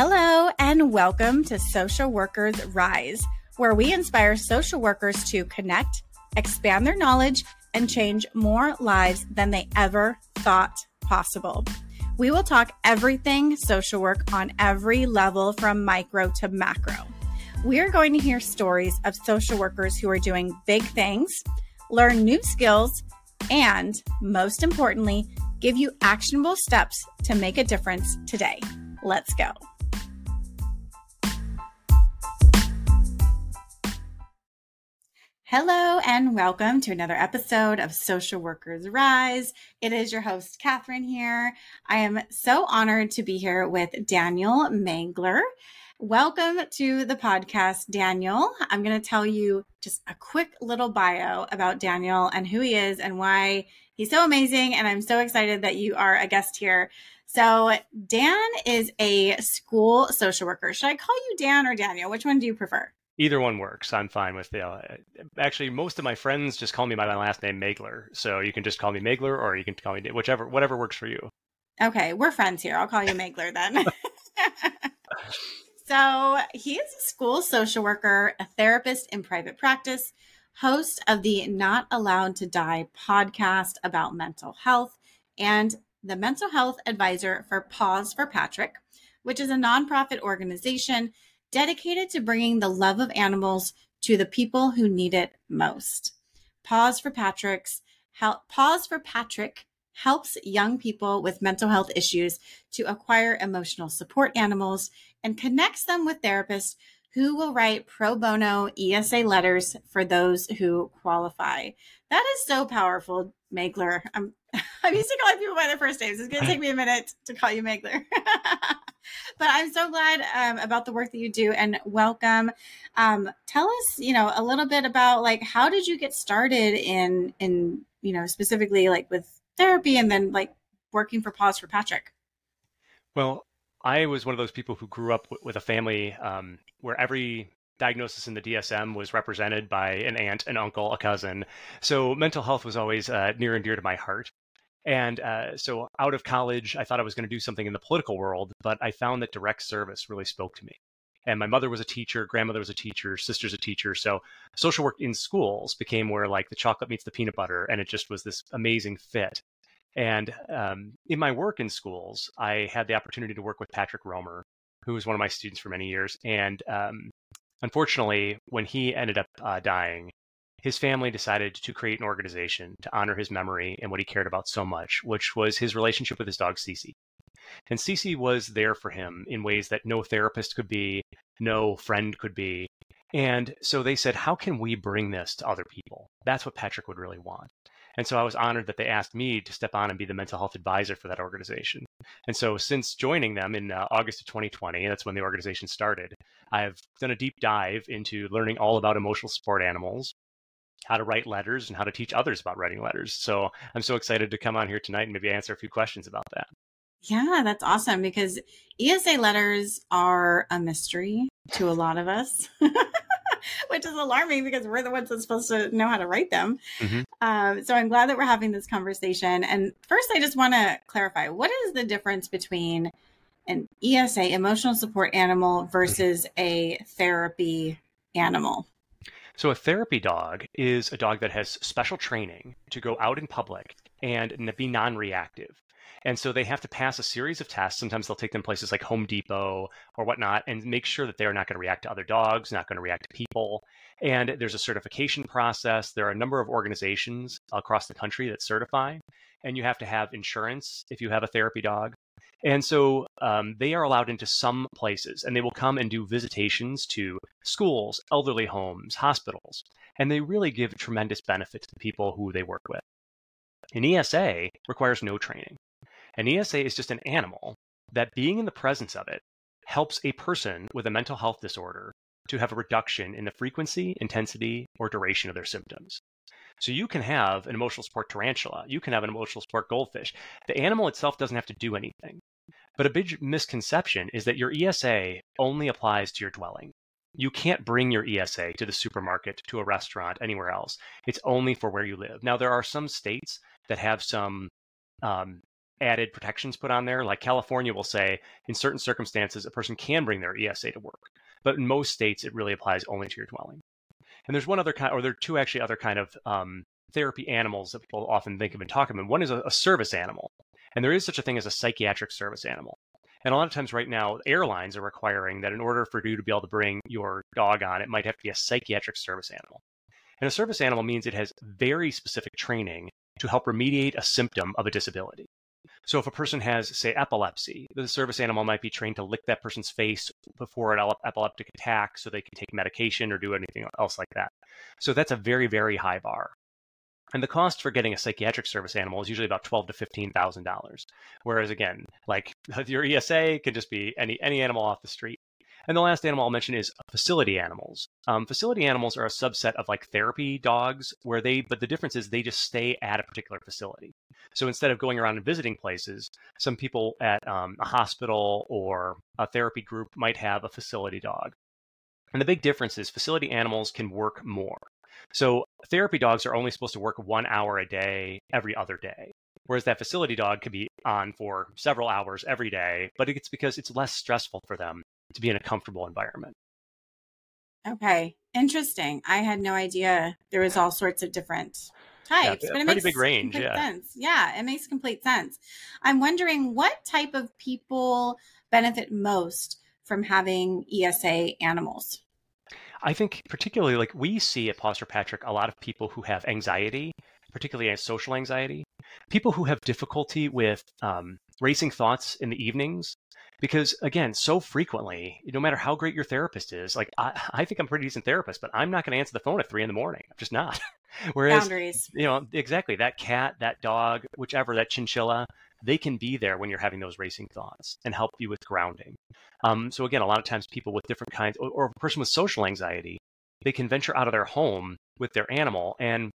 Hello, and welcome to Social Workers Rise, where we inspire social workers to connect, expand their knowledge, and change more lives than they ever thought possible. We will talk everything social work on every level from micro to macro. We are going to hear stories of social workers who are doing big things, learn new skills, and most importantly, give you actionable steps to make a difference today. Let's go. Hello, and welcome to another episode of Social Workers Rise. It is your host, Catherine, here. I am so honored to be here with Daniel Maigler. Welcome to the podcast, Daniel. I'm going to tell you just a quick little bio about Daniel and who he is and why he's so amazing. And I'm so excited that you are a guest here. So, Dan is a school social worker. Should I call you Dan or Daniel? Which one do you prefer? Either one works. I'm fine with it. Uh, actually, most of my friends just call me by my last name, Maigler. So you can just call me Maigler, or you can call me whichever, whatever works for you. Okay, we're friends here. I'll call you Maigler then. so he is a school social worker, a therapist in private practice, host of the Not Allowed to Die podcast about mental health, and the mental health advisor for Paws for Patrick, which is a nonprofit organization dedicated to bringing the love of animals to the people who need it most. Paws for Patrick's help, Paws for Patrick helps young people with mental health issues to acquire emotional support animals and connects them with therapists who will write pro bono ESA letters for those who qualify. That is so powerful, Maigler. I'm I'm used to calling people by their first names. It's going to take me a minute to call you Maigler. but I'm so glad um, about the work that you do and welcome. Um, tell us, you know, a little bit about like how did you get started in in you know specifically like with therapy and then like working for Paws for Patrick. Well, I was one of those people who grew up w- with a family um, where every diagnosis in the DSM was represented by an aunt, an uncle, a cousin. So mental health was always uh, near and dear to my heart. And uh, so out of college, I thought I was going to do something in the political world, but I found that direct service really spoke to me. And my mother was a teacher, grandmother was a teacher, sister's a teacher. So social work in schools became where like the chocolate meets the peanut butter, and it just was this amazing fit. And um, in my work in schools, I had the opportunity to work with Patrick Romer, who was one of my students for many years. And um, unfortunately, when he ended up uh, dying, his family decided to create an organization to honor his memory and what he cared about so much, which was his relationship with his dog, Cece. And Cece was there for him in ways that no therapist could be, no friend could be. And so they said, How can we bring this to other people? That's what Patrick would really want. And so I was honored that they asked me to step on and be the mental health advisor for that organization. And so since joining them in uh, August of 2020, that's when the organization started, I've done a deep dive into learning all about emotional support animals, how to write letters and how to teach others about writing letters. So I'm so excited to come on here tonight and maybe answer a few questions about that. Yeah, that's awesome because ESA letters are a mystery to a lot of us, which is alarming because we're the ones that's supposed to know how to write them. Mm-hmm. Um, so I'm glad that we're having this conversation. And first, I just want to clarify what is the difference between an ESA, emotional support animal, versus a therapy animal? So, a therapy dog is a dog that has special training to go out in public and be non reactive. And so they have to pass a series of tests. Sometimes they'll take them places like Home Depot or whatnot and make sure that they are not going to react to other dogs, not going to react to people. And there's a certification process. There are a number of organizations across the country that certify. And you have to have insurance if you have a therapy dog. And so um, they are allowed into some places and they will come and do visitations to schools, elderly homes, hospitals. And they really give tremendous benefit to the people who they work with. An ESA requires no training. An ESA is just an animal that being in the presence of it helps a person with a mental health disorder to have a reduction in the frequency, intensity, or duration of their symptoms. So you can have an emotional support tarantula, you can have an emotional support goldfish. The animal itself doesn't have to do anything. But a big misconception is that your ESA only applies to your dwelling. You can't bring your ESA to the supermarket, to a restaurant, anywhere else. It's only for where you live. Now, there are some states that have some um, added protections put on there. Like California will say, in certain circumstances, a person can bring their ESA to work, but in most states, it really applies only to your dwelling. And there's one other kind, or there are two actually other kind of um, therapy animals that people often think of and talk about. One is a, a service animal, and there is such a thing as a psychiatric service animal. And a lot of times right now, airlines are requiring that in order for you to be able to bring your dog on, it might have to be a psychiatric service animal. And a service animal means it has very specific training to help remediate a symptom of a disability. So if a person has, say, epilepsy, the service animal might be trained to lick that person's face before an epileptic attack so they can take medication or do anything else like that. So that's a very, very high bar. And the cost for getting a psychiatric service animal is usually about twelve to fifteen thousand dollars. Whereas again, like your ESA can just be any any animal off the street. And the last animal I'll mention is facility animals. Um, facility animals are a subset of like therapy dogs, where they, but the difference is they just stay at a particular facility. So instead of going around and visiting places, some people at um, a hospital or a therapy group might have a facility dog. And the big difference is facility animals can work more. So therapy dogs are only supposed to work one hour a day every other day. Whereas that facility dog could be on for several hours every day, but it's because it's less stressful for them to be in a comfortable environment. Okay, interesting. I had no idea there was all sorts of different types, yeah, but it pretty makes big range. complete Yeah. sense. Yeah, it makes complete sense. I'm wondering what type of people benefit most from having ESA animals. I think particularly like we see at Paws for Patrick a lot of people who have anxiety, particularly social anxiety, people who have difficulty with um, racing thoughts in the evenings. Because again, so frequently, no matter how great your therapist is, like I, I think I'm a pretty decent therapist, but I'm not going to answer the phone at three in the morning. I'm just not. Whereas, Boundaries. you know, exactly that cat, that dog, whichever, that chinchilla, they can be there when you're having those racing thoughts and help you with grounding. Um, so again, a lot of times people with different kinds, or, or a person with social anxiety, they can venture out of their home with their animal, and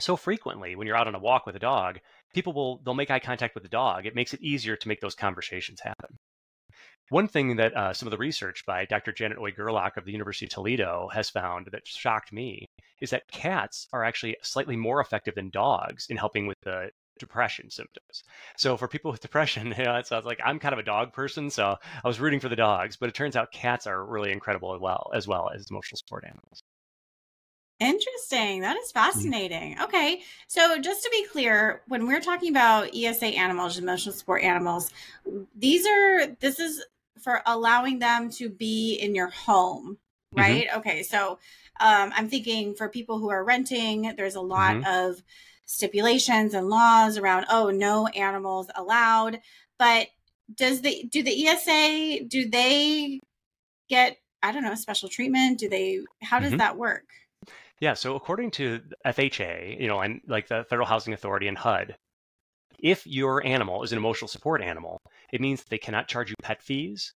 so frequently when you're out on a walk with a dog, people will they'll make eye contact with the dog. It makes it easier to make those conversations happen. One thing that uh, some of the research by Dr. Janet Hoy-Gerlach of the University of Toledo has found that shocked me is that cats are actually slightly more effective than dogs in helping with the depression symptoms. So for people with depression, you know, it sounds like I'm kind of a dog person, so I was rooting for the dogs, but it turns out cats are really incredible as well as well as emotional support animals. Interesting. That Mm-hmm. fascinating. Okay. So, just to be clear, when we're talking about ESA animals, emotional support animals, these are, this is for allowing them to be in your home, Mhm. right? Okay. So, um, I'm thinking for people who are renting, there's a lot of stipulations and laws around, oh, no animals allowed. But does the, do the ESA, do they get, I don't know, special treatment? Do they, how does Mhm. that work? Yeah, so according to FHA, you know, and like the Federal Housing Authority and HUD, if your animal is an emotional support animal, it means they cannot charge you pet fees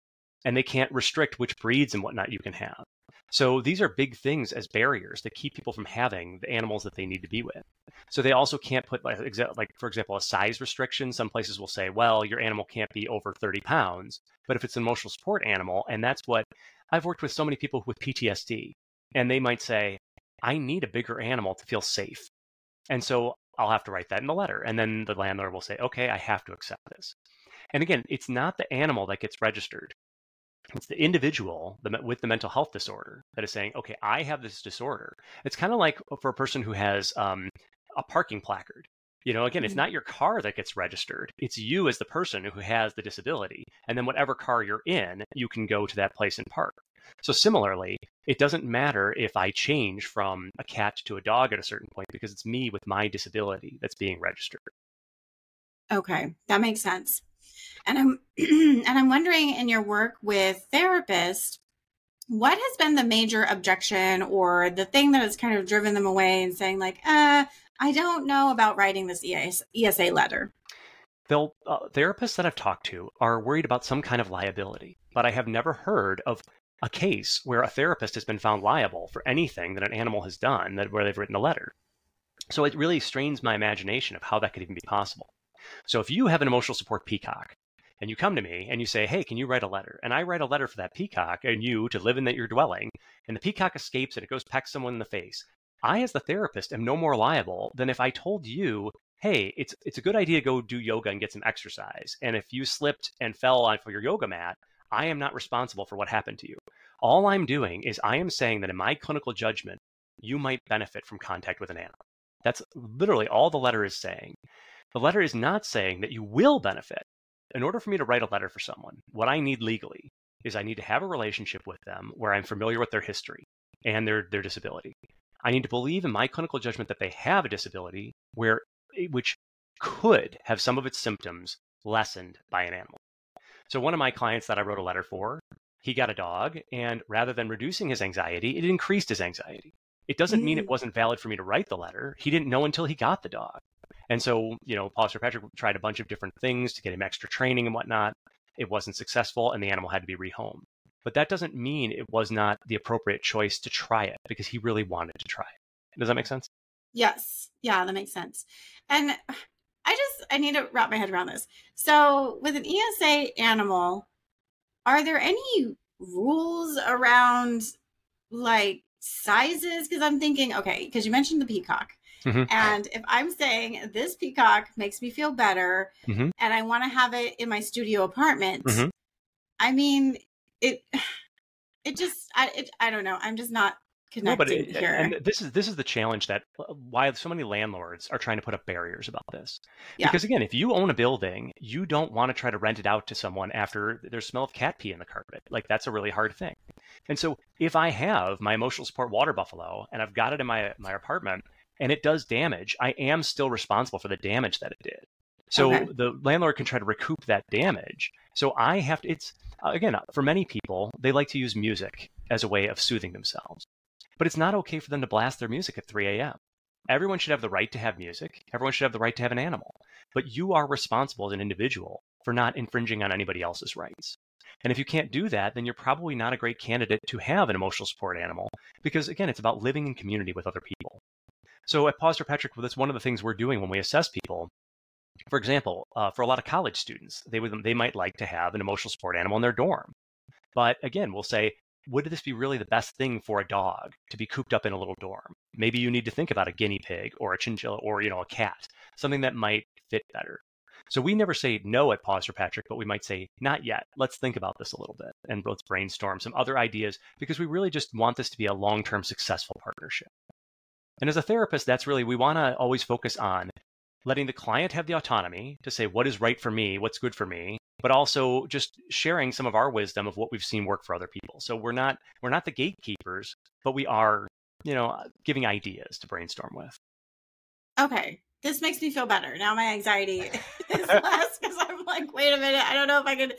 and they can't restrict which breeds and whatnot you can have. So these are big things as barriers that keep people from having the animals that they need to be with. So they also can't put like, like for example, a size restriction. Some places will say, well, your animal can't be over 30 pounds. But if it's an emotional support animal, and that's what I've worked with so many people with PTSD, and they might say, I need a bigger animal to feel safe. And so I'll have to write that in the letter. And then the landlord will say, okay, I have to accept this. And again, it's not the animal that gets registered. It's the individual with the mental health disorder that is saying, okay, I have this disorder. It's kind of like for a person who has um, a parking placard. You know, again, it's Mhm. not your car that gets registered. It's you as the person who has the disability. And then whatever car you're in, you can go to that place and park. So similarly, it doesn't matter if I change from a cat to a dog at a certain point because it's me with my disability that's being registered. Okay, that makes sense. And I'm and I'm wondering in your work with therapists, what has been the major objection or the thing that has kind of driven them away and saying like, uh, I don't know about writing this ES, ESA letter. They'll uh, therapists that I've talked to are worried about some kind of liability, but I have never heard of a case where a therapist has been found liable for anything that an animal has done that where they've written a letter. So it really strains my imagination of how that could even be possible. So if you have an emotional support peacock and you come to me and you say, "Hey, can you write a letter?" and I write a letter for that peacock and you to live in that your dwelling, and the peacock escapes and it goes peck someone in the face, I as the therapist am no more liable than if I told you hey, it's it's a good idea to go do yoga and get some exercise. And if you slipped and fell off your yoga mat, I am not responsible for what happened to you. All I'm doing is I am saying that in my clinical judgment, you might benefit from contact with an animal. That's literally all the letter is saying. The letter is not saying that you will benefit. In order for me to write a letter for someone, what I need legally is I need to have a relationship with them where I'm familiar with their history and their, their disability. I need to believe in my clinical judgment that they have a disability where eh, which could have some of its symptoms lessened by an animal. So one of my clients that I wrote a letter for, he got a dog and rather than reducing his anxiety, it increased his anxiety. It doesn't mean it mm. wasn't valid for me to write the letter. He didn't know until he got the dog. And so, you know, Paws for Patrick tried a bunch of different things to get him extra training and whatnot. It wasn't successful, and the animal had to be rehomed. But that doesn't mean it was not the appropriate choice to try it because he really wanted to try it. Does that make sense? Yes. Yeah, that makes sense. And I just I need to wrap my head around this. So, with an ESA animal, are there any rules around like sizes? Because I'm thinking, okay, because you mentioned the peacock. Mm-hmm. And if I'm saying this peacock makes me feel better mm-hmm. and I want to have it in my studio apartment, mm-hmm. I mean, it, it just, I, it, I don't know. I'm just not no, but it, here. And this is this is the challenge that uh, why so many landlords are trying to put up barriers about this. Yeah. Because again, if you own a building, you don't want to try to rent it out to someone after there's smell of cat pee in the carpet. Like that's a really hard thing. And so if I have my emotional support water buffalo and I've got it in my my apartment and it does damage, I am still responsible for the damage that it did. So okay. the landlord can try to recoup that damage. So I have to, it's, again, for many people, they like to use music as a way of soothing themselves. But it's not okay for them to blast their music at 3 a.m. Everyone should have the right to have music. Everyone should have the right to have an animal. But you are responsible as an individual for not infringing on anybody else's rights. And if you can't do that, then you're probably not a great candidate to have an emotional support animal because, again, it's about living in community with other people. So at Paws for Patrick, that's one of the things we're doing when we assess people. For example, uh, for a lot of college students, they would they might like to have an emotional support animal in their dorm. But again, we'll say, would this be really the best thing for a dog to be cooped up in a little dorm? Maybe you need to think about a guinea pig or a chinchilla or you know a cat, something that might fit better. So we never say no at Paws for Patrick, but we might say, not yet. Let's think about this a little bit and let's brainstorm some other ideas because we really just want this to be a long term successful partnership. And as a therapist, that's really, we want to always focus on letting the client have the autonomy to say what is right for me, what's good for me, but also just sharing some of our wisdom of what we've seen work for other people. So we're not we're not the gatekeepers, but we are, you know, giving ideas to brainstorm with. Okay this makes me feel better. Now my anxiety is less because I'm like, wait a minute, I don't know if I could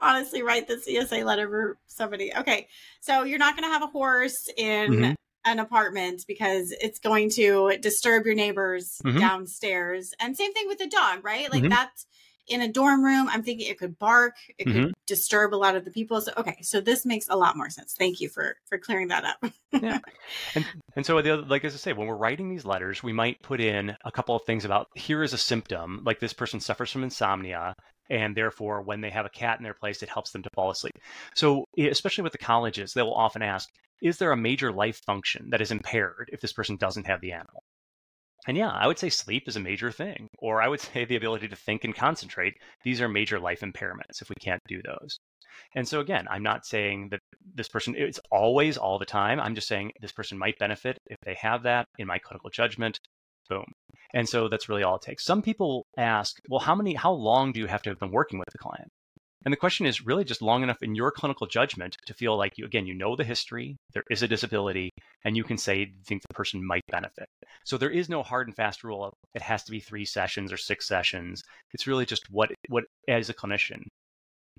honestly write this ESA letter for somebody. Okay, so you're not going to have a horse in mm-hmm. an apartment because it's going to disturb your neighbors mm-hmm. downstairs. And same thing with the dog, right? Like mm-hmm. that's in a dorm room, I'm thinking it could bark, it could mm-hmm. disturb a lot of the people. So okay, so this makes a lot more sense. Thank you for for clearing that up. yeah, and and so the other, like as I say, when we're writing these letters, we might put in a couple of things about here is a symptom, like this person suffers from insomnia, and therefore when they have a cat in their place, it helps them to fall asleep. So especially with the colleges, they will often ask, is there a major life function that is impaired if this person doesn't have the animal? And yeah, I would say sleep is a major thing, or I would say the ability to think and concentrate. These are major life impairments if we can't do those. And so again, I'm not saying that this person it's always all the time. I'm just saying this person might benefit if they have that in my clinical judgment. Boom. And so that's really all it takes. Some people ask, well, how many how long do you have to have been working with the client? And the question is really just long enough in your clinical judgment to feel like you, again, you know the history, there is a disability, and you can say you think the person might benefit. So there is no hard and fast rule of it has to be three sessions or six sessions. It's really just what, what as a clinician.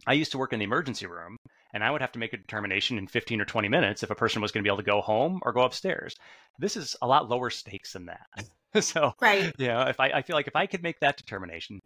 I used to work in the emergency room and I would have to make a determination in 15 or 20 minutes if a person was going to be able to go home or go upstairs. This is a lot lower stakes than that. so, right. yeah, if I, I feel like if I could make that determination.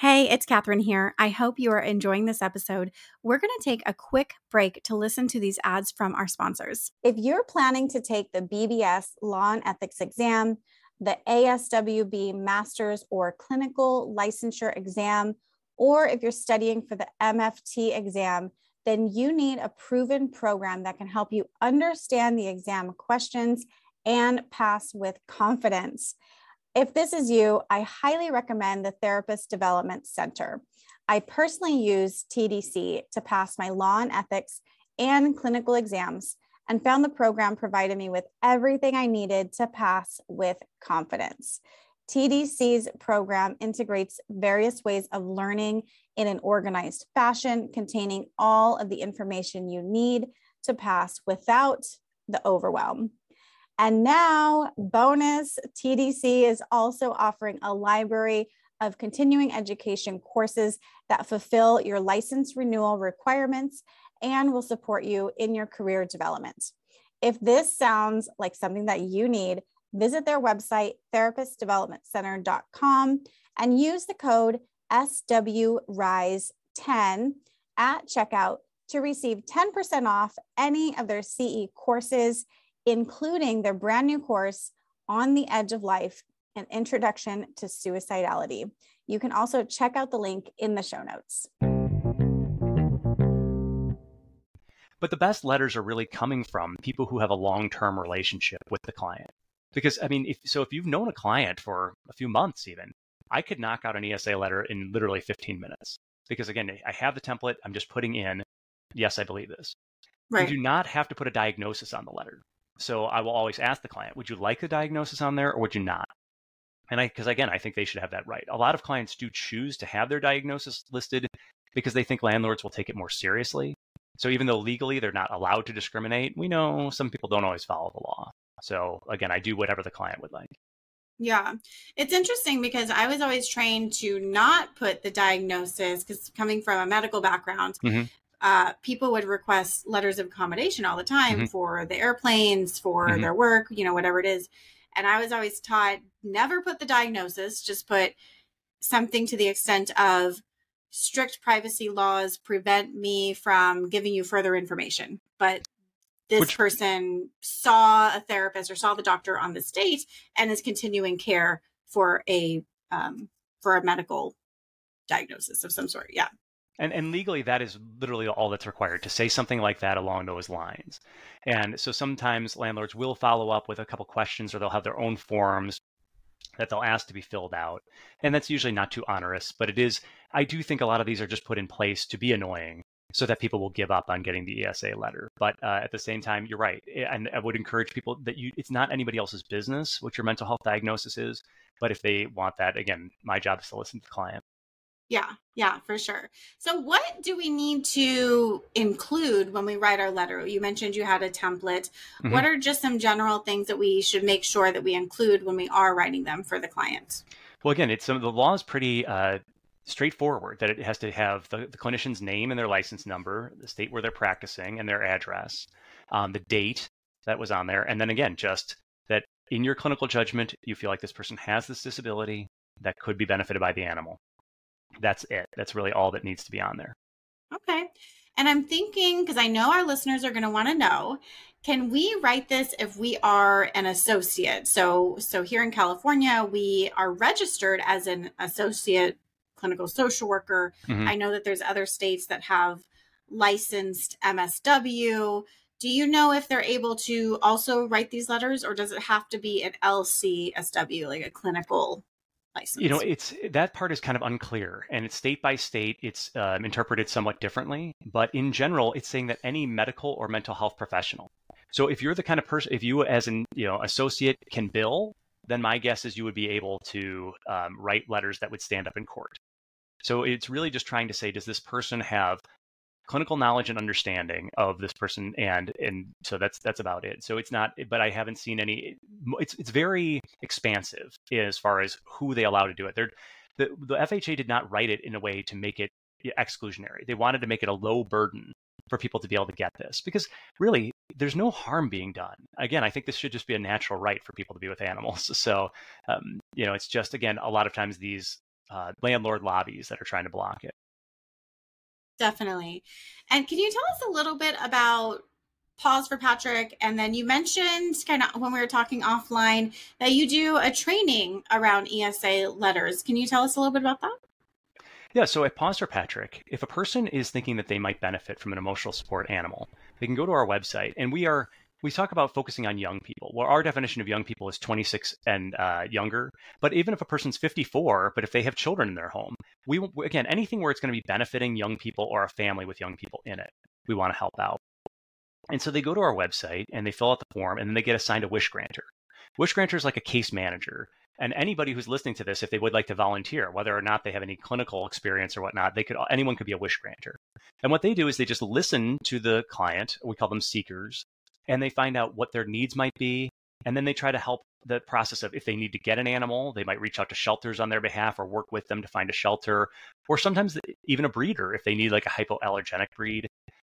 Hey, it's Catherine here. I hope you are enjoying this episode. We're going to take a quick break to listen to these ads from our sponsors. If you're planning to take the BBS Law and Ethics exam, the ASWB Master's or Clinical Licensure exam, or if you're studying for the MFT exam, then you need a proven program that can help you understand the exam questions and pass with confidence. If this is you, I highly recommend the Therapist Development Center. I personally use TDC to pass my law and ethics and clinical exams and found the program provided me with everything I needed to pass with confidence. TDC's program integrates various ways of learning in an organized fashion, containing all of the information you need to pass without the overwhelm. And now, bonus TDC is also offering a library of continuing education courses that fulfill your license renewal requirements and will support you in your career development. If this sounds like something that you need, visit their website, therapistdevelopmentcenter.com, and use the code SWRISE10 at checkout to receive 10% off any of their CE courses, including their brand new course, On the Edge of Life An Introduction to Suicidality. You can also check out the link in the show notes. But the best letters are really coming from people who have a long term relationship with the client. Because, I mean, if, so if you've known a client for a few months, even, I could knock out an ESA letter in literally 15 minutes. Because again, I have the template, I'm just putting in, yes, I believe this. Right. You do not have to put a diagnosis on the letter. So I will always ask the client, would you like the diagnosis on there or would you not? And I, because again, I think they should have that right. A lot of clients do choose to have their diagnosis listed because they think landlords will take it more seriously. So even though legally they're not allowed to discriminate, we know some people don't always follow the law. So again, I do whatever the client would like. Yeah. It's interesting because I was always trained to not put the diagnosis because coming from a medical background, mm-hmm. Uh, people would request letters of accommodation all the time mm-hmm. for the airplanes, for mm-hmm. their work, you know, whatever it is. And I was always taught never put the diagnosis, just put something to the extent of strict privacy laws prevent me from giving you further information. But this Which, person saw a therapist or saw the doctor on this date and is continuing care for a um, for a medical diagnosis of some sort. Yeah. And, and legally, that is literally all that's required to say something like that along those lines. And so sometimes landlords will follow up with a couple questions or they'll have their own forms that they'll ask to be filled out. And that's usually not too onerous, but it is, I do think a lot of these are just put in place to be annoying so that people will give up on getting the ESA letter. But uh, at the same time, you're right. And I would encourage people that you, it's not anybody else's business what your mental health diagnosis is. But if they want that, again, my job is to listen to the client. Yeah, yeah, for sure. So, what do we need to include when we write our letter? You mentioned you had a template. Mm-hmm. What are just some general things that we should make sure that we include when we are writing them for the client? Well, again, it's some of the law is pretty uh, straightforward. That it has to have the, the, clinician's name and their license number, the state where they're practicing, and their address, um, the date that was on there, and then again, just that in your clinical judgment, you feel like this person has this disability that could be benefited by the animal that's it. That's really all that needs to be on there. Okay. And I'm thinking, because I know our listeners are going to want to know, can we write this if we are an associate? So, so here in California, we are registered as an associate clinical social worker. Mm-hmm. I know that there's other states that have licensed MSW. Do you know if they're able to also write these letters, or does it have to be an LCSW, like a clinical license? You know, it's that part is kind of unclear, and it's state by state. It's um, interpreted somewhat differently, but in general, it's saying that any medical or mental health professional. So if you're the kind of person, if you as an you know associate can bill, then my guess is you would be able to um, write letters that would stand up in court. So it's really just trying to say, does this person have clinical knowledge and understanding of this person and and so that's that's about it. So it's not but i haven't seen any it's it's very expansive as far as who they allow to do it. They're the, the fha did not write it in a way to make it exclusionary. They wanted to make it a low burden for people to be able to get this because really there's no harm being done. Again i think this should just be a natural right for people to be with animals. So um, you know it's just again a lot of times these uh, landlord lobbies that are trying to block it Definitely. And can you tell us a little bit about Paws for Patrick? And then you mentioned kind of when we were talking offline that you do a training around ESA letters. Can you tell us a little bit about that? Yeah, so at Paws for Patrick, if a person is thinking that they might benefit from an emotional support animal, they can go to our website and we are we talk about focusing on young people. Well, our definition of young people is 26 and uh, younger. But even if a person's 54, but if they have children in their home, we again anything where it's going to be benefiting young people or a family with young people in it, we want to help out. And so they go to our website and they fill out the form, and then they get assigned a wish granter. Wish granter is like a case manager. And anybody who's listening to this, if they would like to volunteer, whether or not they have any clinical experience or whatnot, they could anyone could be a wish granter. And what they do is they just listen to the client. We call them seekers, and they find out what their needs might be, and then they try to help the process of if they need to get an animal, they might reach out to shelters on their behalf or work with them to find a shelter, or sometimes even a breeder if they need like a hypoallergenic breed.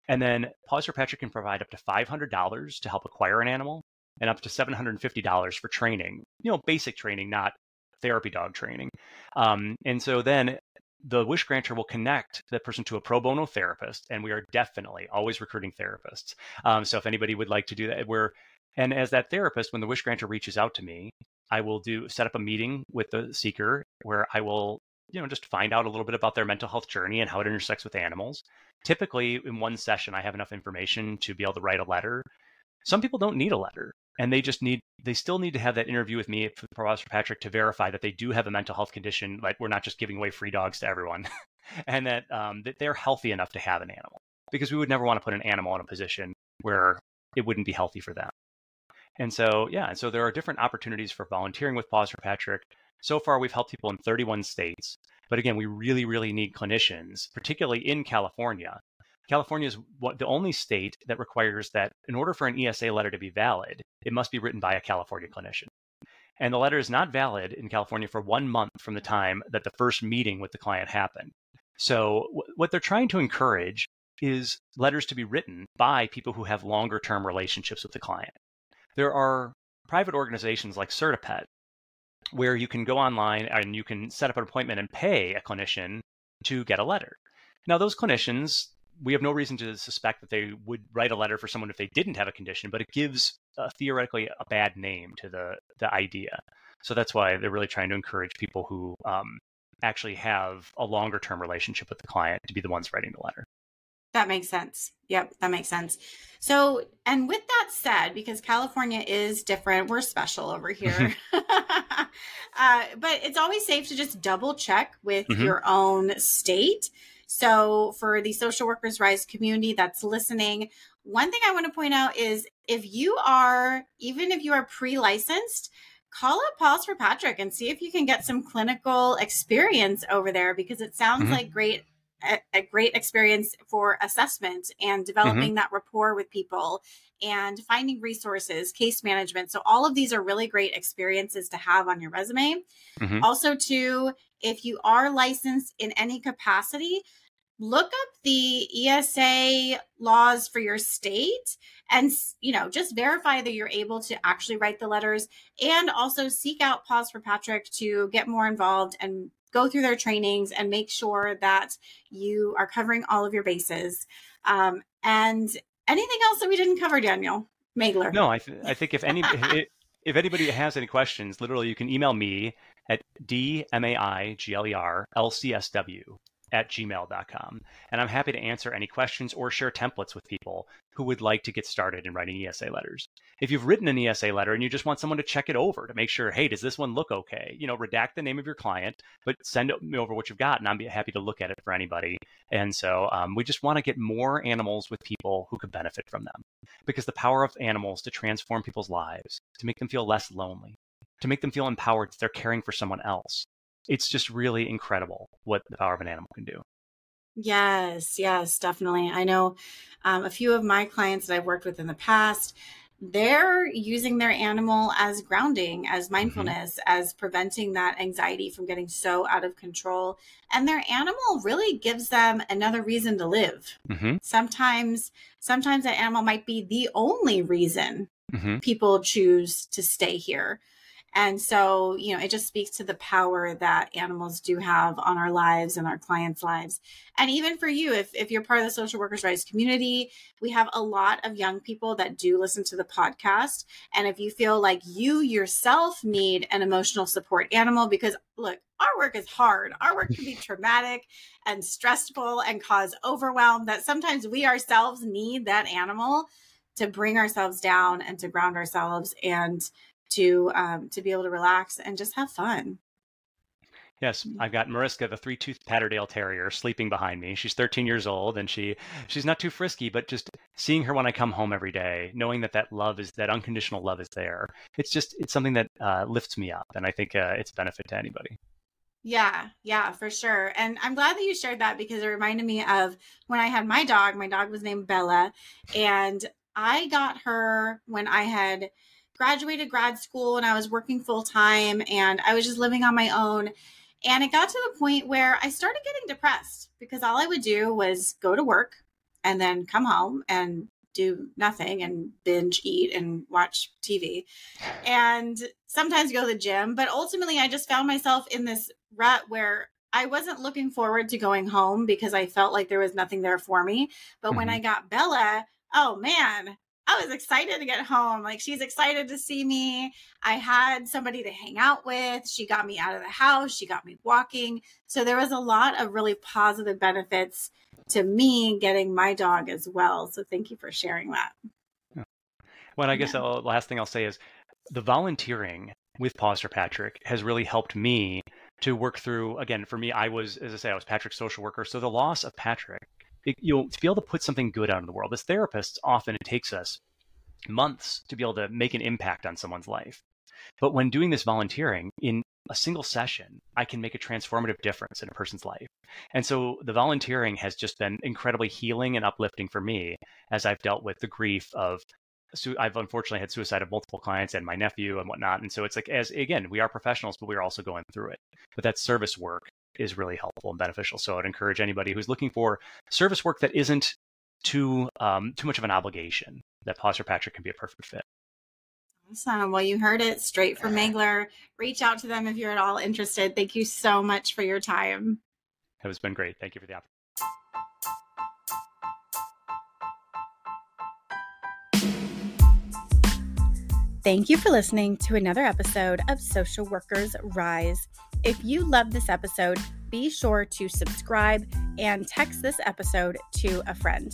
And then Paws for Patrick can provide up to $500 to help acquire an animal and up to $750 for training, you know, basic training, not therapy dog training. Um, and so then the wish granter will connect that person to a pro bono therapist, and we are definitely always recruiting therapists. Um, so if anybody would like to do that, we're and as that therapist, when the wish granter reaches out to me, I will do set up a meeting with the seeker where I will you know just find out a little bit about their mental health journey and how it intersects with animals. Typically, in one session, I have enough information to be able to write a letter. Some people don't need a letter and they just need they still need to have that interview with me for paws for patrick to verify that they do have a mental health condition like we're not just giving away free dogs to everyone and that um, that they're healthy enough to have an animal because we would never want to put an animal in a position where it wouldn't be healthy for them. And so yeah and so there are different opportunities for volunteering with paws for patrick. So far we've helped people in 31 states but again we really really need clinicians particularly in california California is what, the only state that requires that in order for an ESA letter to be valid, it must be written by a California clinician. And the letter is not valid in California for one month from the time that the first meeting with the client happened. So, w- what they're trying to encourage is letters to be written by people who have longer term relationships with the client. There are private organizations like CertaPet where you can go online and you can set up an appointment and pay a clinician to get a letter. Now, those clinicians we have no reason to suspect that they would write a letter for someone if they didn't have a condition, but it gives uh, theoretically a bad name to the the idea. So that's why they're really trying to encourage people who um, actually have a longer term relationship with the client to be the ones writing the letter. That makes sense. Yep, that makes sense. So, and with that said, because California is different, we're special over here. uh, but it's always safe to just double check with mm-hmm. your own state so, for the Social Workers Rise community that's listening, one thing I want to point out is if you are, even if you are pre licensed, call up Paws for Patrick and see if you can get some clinical experience over there because it sounds mm-hmm. like great a, a, great experience for assessment and developing mm-hmm. that rapport with people and finding resources, case management. So all of these are really great experiences to have on your resume. Mm-hmm. Also, too, if you are licensed in any capacity, look up the ESA laws for your state and you know just verify that you're able to actually write the letters and also seek out Paws for Patrick to get more involved and go through their trainings and make sure that you are covering all of your bases. Um, and anything else that we didn't cover Daniel Maigler no I, th- I think if any if, anybody has any questions literally you can email me at d-m-a-i-g-l-e-r-l-c-s-w at gmail.com. And I'm happy to answer any questions or share templates with people who would like to get started in writing ESA letters. If you've written an ESA letter and you just want someone to check it over to make sure, hey, does this one look okay? You know, redact the name of your client, but send me over what you've got, and I'm happy to look at it for anybody. And so um, we just want to get more animals with people who could benefit from them because the power of animals to transform people's lives, to make them feel less lonely, to make them feel empowered that they're caring for someone else, it's just really incredible what the power of an animal can do. Yes, yes, definitely. I know um, a few of my clients that I've worked with in the past, they're using their animal as grounding, as mm-hmm. mindfulness, mm-hmm. as preventing that anxiety from getting so out of control. And their animal really gives them another reason to live. Mm-hmm. Sometimes, sometimes that animal might be the only reason mm-hmm. people choose to stay here. And so, you know, it just speaks to the power that animals do have on our lives and our clients' lives. And even for you, if, if you're part of the Social Workers Rise community, we have a lot of young people that do listen to the podcast. And if you feel like you yourself need an emotional support animal, because look, our work is hard. Our work can be traumatic and stressful and cause overwhelm that sometimes we ourselves need that animal to bring ourselves down and to ground ourselves and to um, to be able to relax and just have fun. Yes, mm. I've got Mariska, the three-toothed Patterdale Terrier, sleeping behind me. She's 13 years old, and she she's not too frisky, but just seeing her when I come home every day, knowing that that love is that unconditional love is there, it's just it's something that uh, lifts me up, and I think uh, it's a benefit to anybody. Yeah, yeah, for sure. And I'm glad that you shared that because it reminded me of when I had my dog. My dog was named Bella, and I got her when I had graduated grad school and I was working full time and I was just living on my own. And it got to the point where I started getting depressed because all I would do was go to work and then come home and do nothing and binge eat and watch TV and sometimes go to the gym. But ultimately, I just found myself in this rut where I wasn't looking forward to going home because I felt like there was nothing there for me. But mm-hmm. when I got Bella, oh man, I was excited to get home. Like she's excited to see me. I had somebody to hang out with. She got me out of the house. She got me walking. So there was a lot of really positive benefits to me getting my dog as well. So thank you for sharing that. Well, I guess yeah. the last thing I'll say is the volunteering with Paws for Patrick has really helped me to work through. Again, for me, I was, as I say, I was Patrick's social worker. So the loss of Patrick you know, to be able to put something good out in the world. As therapists, often it takes us months to be able to make an impact on someone's life. But when doing this volunteering in a single session, I can make a transformative difference in a person's life. And so the volunteering has just been incredibly healing and uplifting for me as I've dealt with the grief of I've unfortunately had suicide of multiple clients and my nephew and whatnot. And so it's like, as again, we are professionals, but we are also going through it. But that service work is really helpful and beneficial. So I'd encourage anybody who's looking for service work that isn't too um, too much of an obligation. That Paws for Patrick can be a perfect fit. Awesome. Well, you heard it straight from Maigler. Reach out to them if you're at all interested. Thank you so much for your time. It has been great. Thank you for the opportunity. Thank you for listening to another episode of Social Workers Rise. If you love this episode, be sure to subscribe and text this episode to a friend.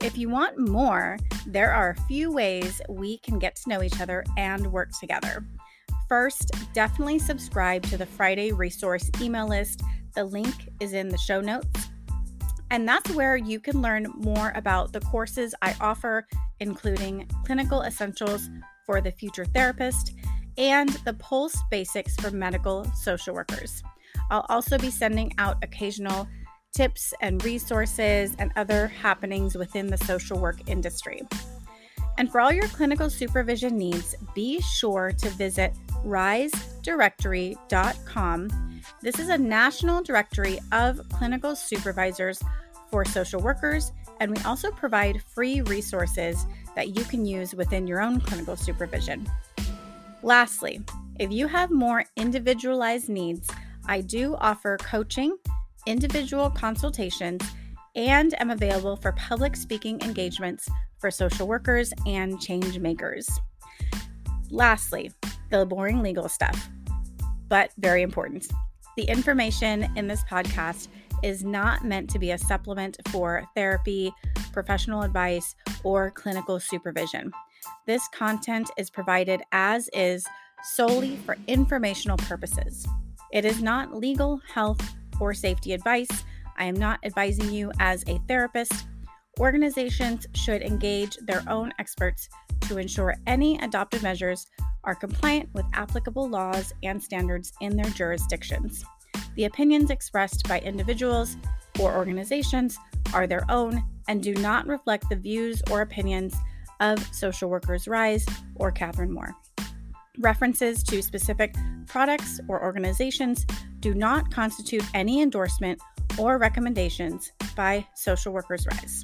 If you want more, there are a few ways we can get to know each other and work together. First, definitely subscribe to the Friday resource email list. The link is in the show notes. And that's where you can learn more about the courses I offer, including Clinical Essentials for the Future Therapist and the Pulse Basics for Medical Social Workers. I'll also be sending out occasional tips and resources and other happenings within the social work industry. And for all your clinical supervision needs, be sure to visit risedirectory.com. This is a national directory of clinical supervisors for social workers, and we also provide free resources that you can use within your own clinical supervision. Lastly, if you have more individualized needs, I do offer coaching, individual consultations, and am available for public speaking engagements for social workers and change makers. Lastly, the boring legal stuff, but very important. The information in this podcast is not meant to be a supplement for therapy, professional advice, or clinical supervision. This content is provided as is solely for informational purposes. It is not legal, health, or safety advice. I am not advising you as a therapist. Organizations should engage their own experts to ensure any adopted measures are compliant with applicable laws and standards in their jurisdictions. The opinions expressed by individuals or organizations are their own and do not reflect the views or opinions of Social Workers Rise or Catherine Moore. References to specific products or organizations do not constitute any endorsement or recommendations by Social Workers Rise.